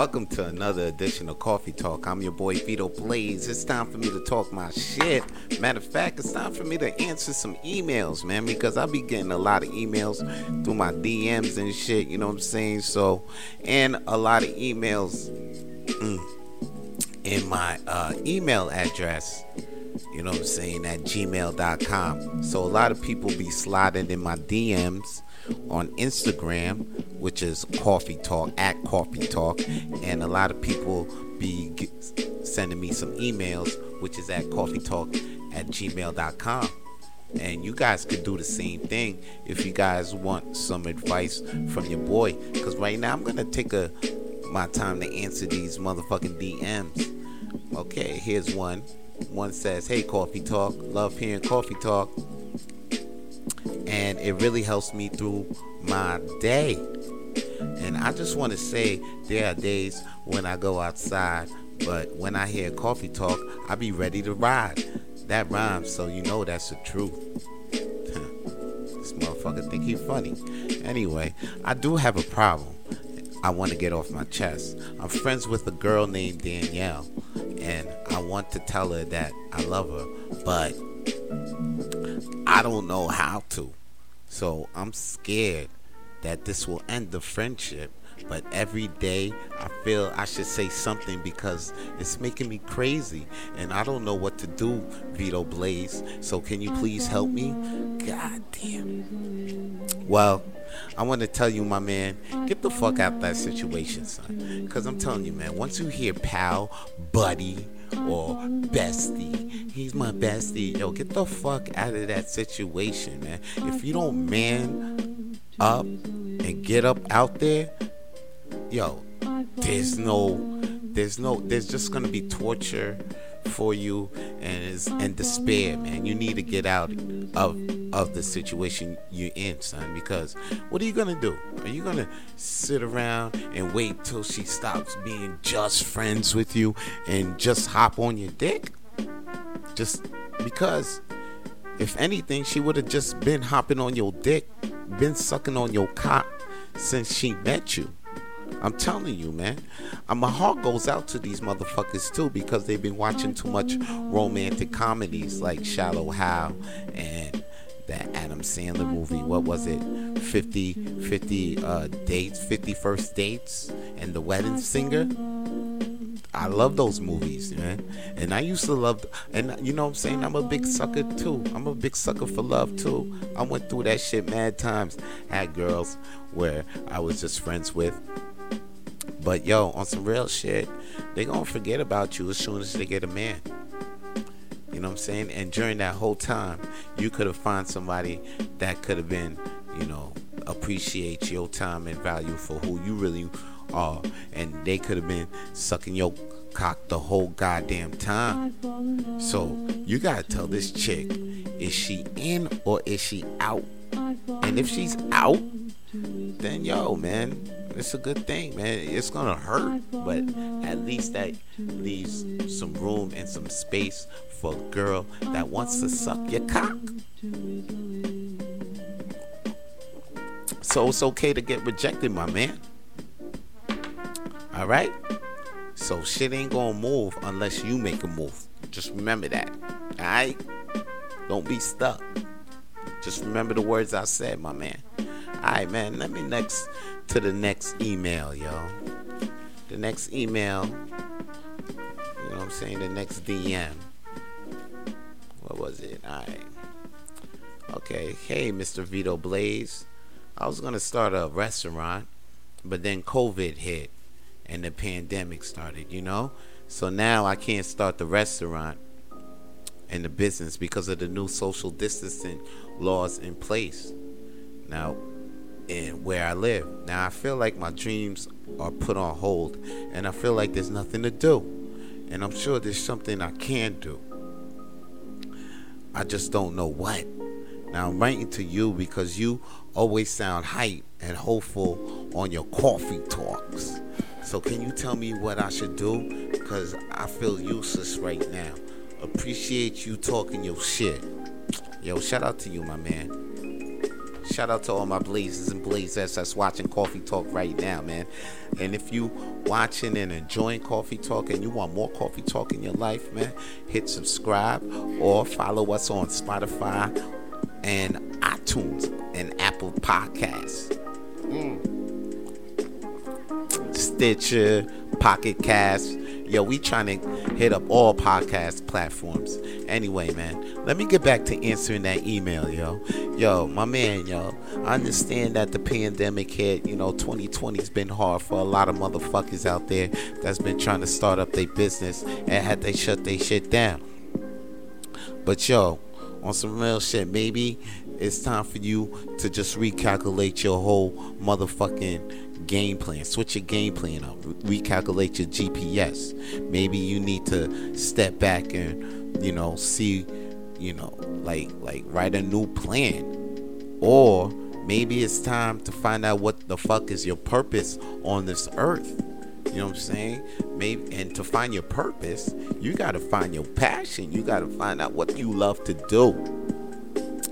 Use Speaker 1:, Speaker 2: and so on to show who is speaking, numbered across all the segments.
Speaker 1: Welcome to another edition of Coffee Talk. I'm your boy Vito Blaze. It's time for me to talk my shit. Matter of fact, it's time for me to answer some emails, man, because I be getting a lot of emails through my DMs and shit, you know what I'm saying? So, and a lot of emails mm, in my uh, email address you know what I'm saying, at gmail.com. So a lot of people be sliding in my DMs on Instagram, which is Coffee Talk, at Coffee Talk, and a lot of people be sending me some emails, which is at Coffee Talk at gmail.com. And you guys could do the same thing if you guys want some advice from your boy. Because right now I'm gonna take a my time to answer these motherfucking DMs. Okay, here's one. One says, Hey, Coffee Talk. Love hearing Coffee Talk. And it really helps me through my day. And I just want to say there are days when I go outside, but when I hear Coffee Talk, I be ready to ride. That rhymes, so you know that's the truth. this motherfucker think he funny. Anyway, I do have a problem. I want to get off my chest. I'm friends with a girl named Danielle, and I want to tell her that I love her, but I don't know how to. So I'm scared that this will end the friendship. But every day I feel I should say something because it's making me crazy and I don't know what to do, Vito Blaze. So can you please help me? God damn. Well, I want to tell you, my man, get the fuck out that situation, son. Because I'm telling you, man, once you hear pal, buddy, or bestie, he's my bestie, yo, get the fuck out of that situation, man. If you don't man up and get up out there, yo, there's no, there's no, there's just gonna be torture for you and and despair, man. You need to get out of of the situation you're in, son. Because what are you gonna do? Are you gonna sit around and wait till she stops being just friends with you and just hop on your dick? Just because if anything, she would have just been hopping on your dick, been sucking on your cock since she met you. I'm telling you, man. And my heart goes out to these motherfuckers too because they've been watching too much romantic comedies like Shallow Hal and that Adam Sandler movie. What was it? 50, 50 uh, dates, 50 first dates, and The Wedding Singer. I love those movies, man. And I used to love, and you know what I'm saying? I'm a big sucker too. I'm a big sucker for love too. I went through that shit mad times. Had girls where I was just friends with but yo, on some real shit, they gonna forget about you as soon as they get a man. You know what I'm saying? And during that whole time, you could have found somebody that could have been, you know, appreciate your time and value for who you really are. And they could have been sucking your cock the whole goddamn time. So you gotta tell this chick, is she in or is she out? And if she's out, then yo, man, it's a good thing, man. It's gonna hurt, but at least that leaves some room and some space for a girl that wants to suck your cock. So it's okay to get rejected, my man. All right? So shit ain't gonna move unless you make a move. Just remember that. All right? Don't be stuck. Just remember the words I said, my man. All right, man. Let me next to the next email, yo. The next email, you know what I'm saying? The next DM. What was it? Alright. Okay. Hey, Mr. Vito Blaze. I was to start a restaurant, but then COVID hit and the pandemic started, you know? So now I can't start the restaurant and the business because of the new social distancing laws in place. Now, in where I live. Now I feel like my dreams are put on hold and I feel like there's nothing to do. And I'm sure there's something I can do. I just don't know what. Now I'm writing to you because you always sound hype and hopeful on your coffee talks. So can you tell me what I should do? Because I feel useless right now. Appreciate you talking your shit. Yo, shout out to you, my man. Shout out to all my blazers and blazers that's watching Coffee Talk right now, man. And if you watching and enjoying Coffee Talk and you want more Coffee Talk in your life, man, hit subscribe or follow us on Spotify and iTunes and Apple Podcasts. Mm. Stitcher, Pocket Cast. Yo, we trying to hit up all podcast platforms. Anyway, man, let me get back to answering that email, yo. Yo, my man, yo, I understand that the pandemic hit. You know, 2020's been hard for a lot of motherfuckers out there that's been trying to start up their business and had they shut their shit down. But yo, on some real shit, maybe it's time for you to just recalculate your whole motherfucking game plan. Switch your game plan up. Recalculate your GPS. Maybe you need to step back and you know see, you know, like like write a new plan, or maybe it's time to find out what the fuck is your purpose on this earth. You know what I'm saying? Maybe and to find your purpose, you got to find your passion. You got to find out what you love to do.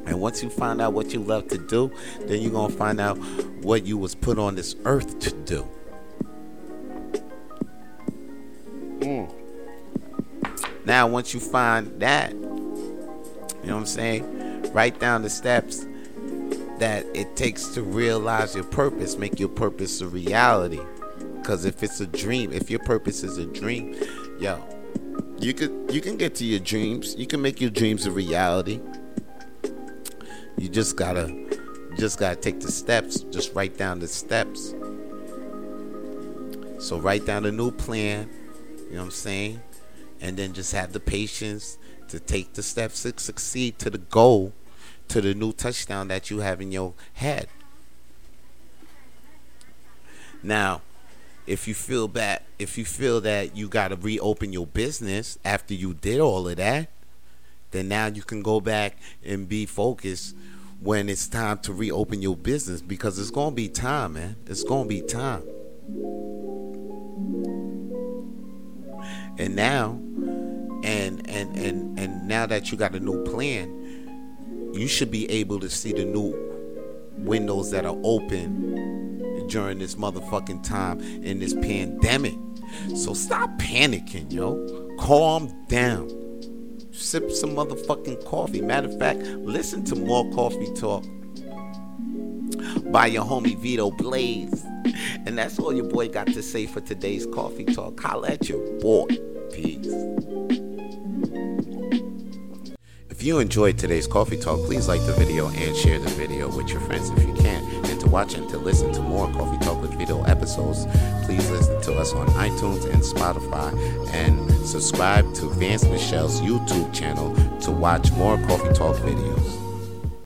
Speaker 1: And once you find out what you love to do, then you're going to find out what you was put on this earth to do. Mm. Now, once you find that, you know what I'm saying? Write down the steps that it takes to realize your purpose, make your purpose a reality. Because if it's a dream, if your purpose is a dream, yo, you could you can get to your dreams. You can make your dreams a reality. You just gotta just gotta take the steps. Just write down the steps. So write down a new plan, you know what I'm saying? And then just have the patience to take the steps to succeed to the goal, to the new touchdown that you have in your head. Now, if you feel that if you feel that you got to reopen your business after you did all of that, then now you can go back and be focused when it's time to reopen your business because it's going to be time, man. It's going to be time. And now, and and and and now that you got a new plan, you should be able to see the new windows that are open during this motherfucking time in this pandemic. So stop panicking, yo. Calm down sip some motherfucking coffee. Matter of fact, listen to more coffee talk by your homie Vito Blaze. And that's all your boy got to say for today's coffee talk. Holla at your boy. Peace. If you enjoyed today's coffee talk, please like the video and share the video with your friends if you can. And to listen to more Coffee Talk with Vito episodes, please listen to us on iTunes and Spotify and subscribe to Vance Michel's YouTube channel to watch more Coffee Talk videos.